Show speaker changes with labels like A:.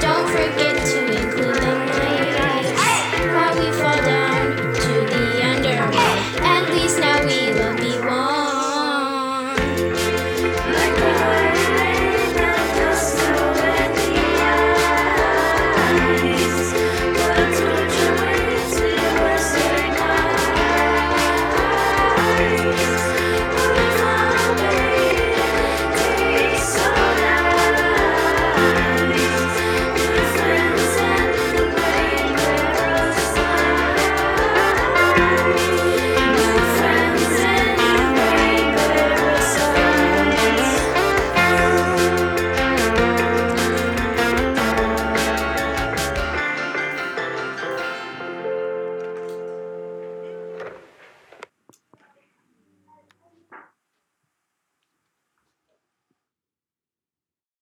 A: Don't forget.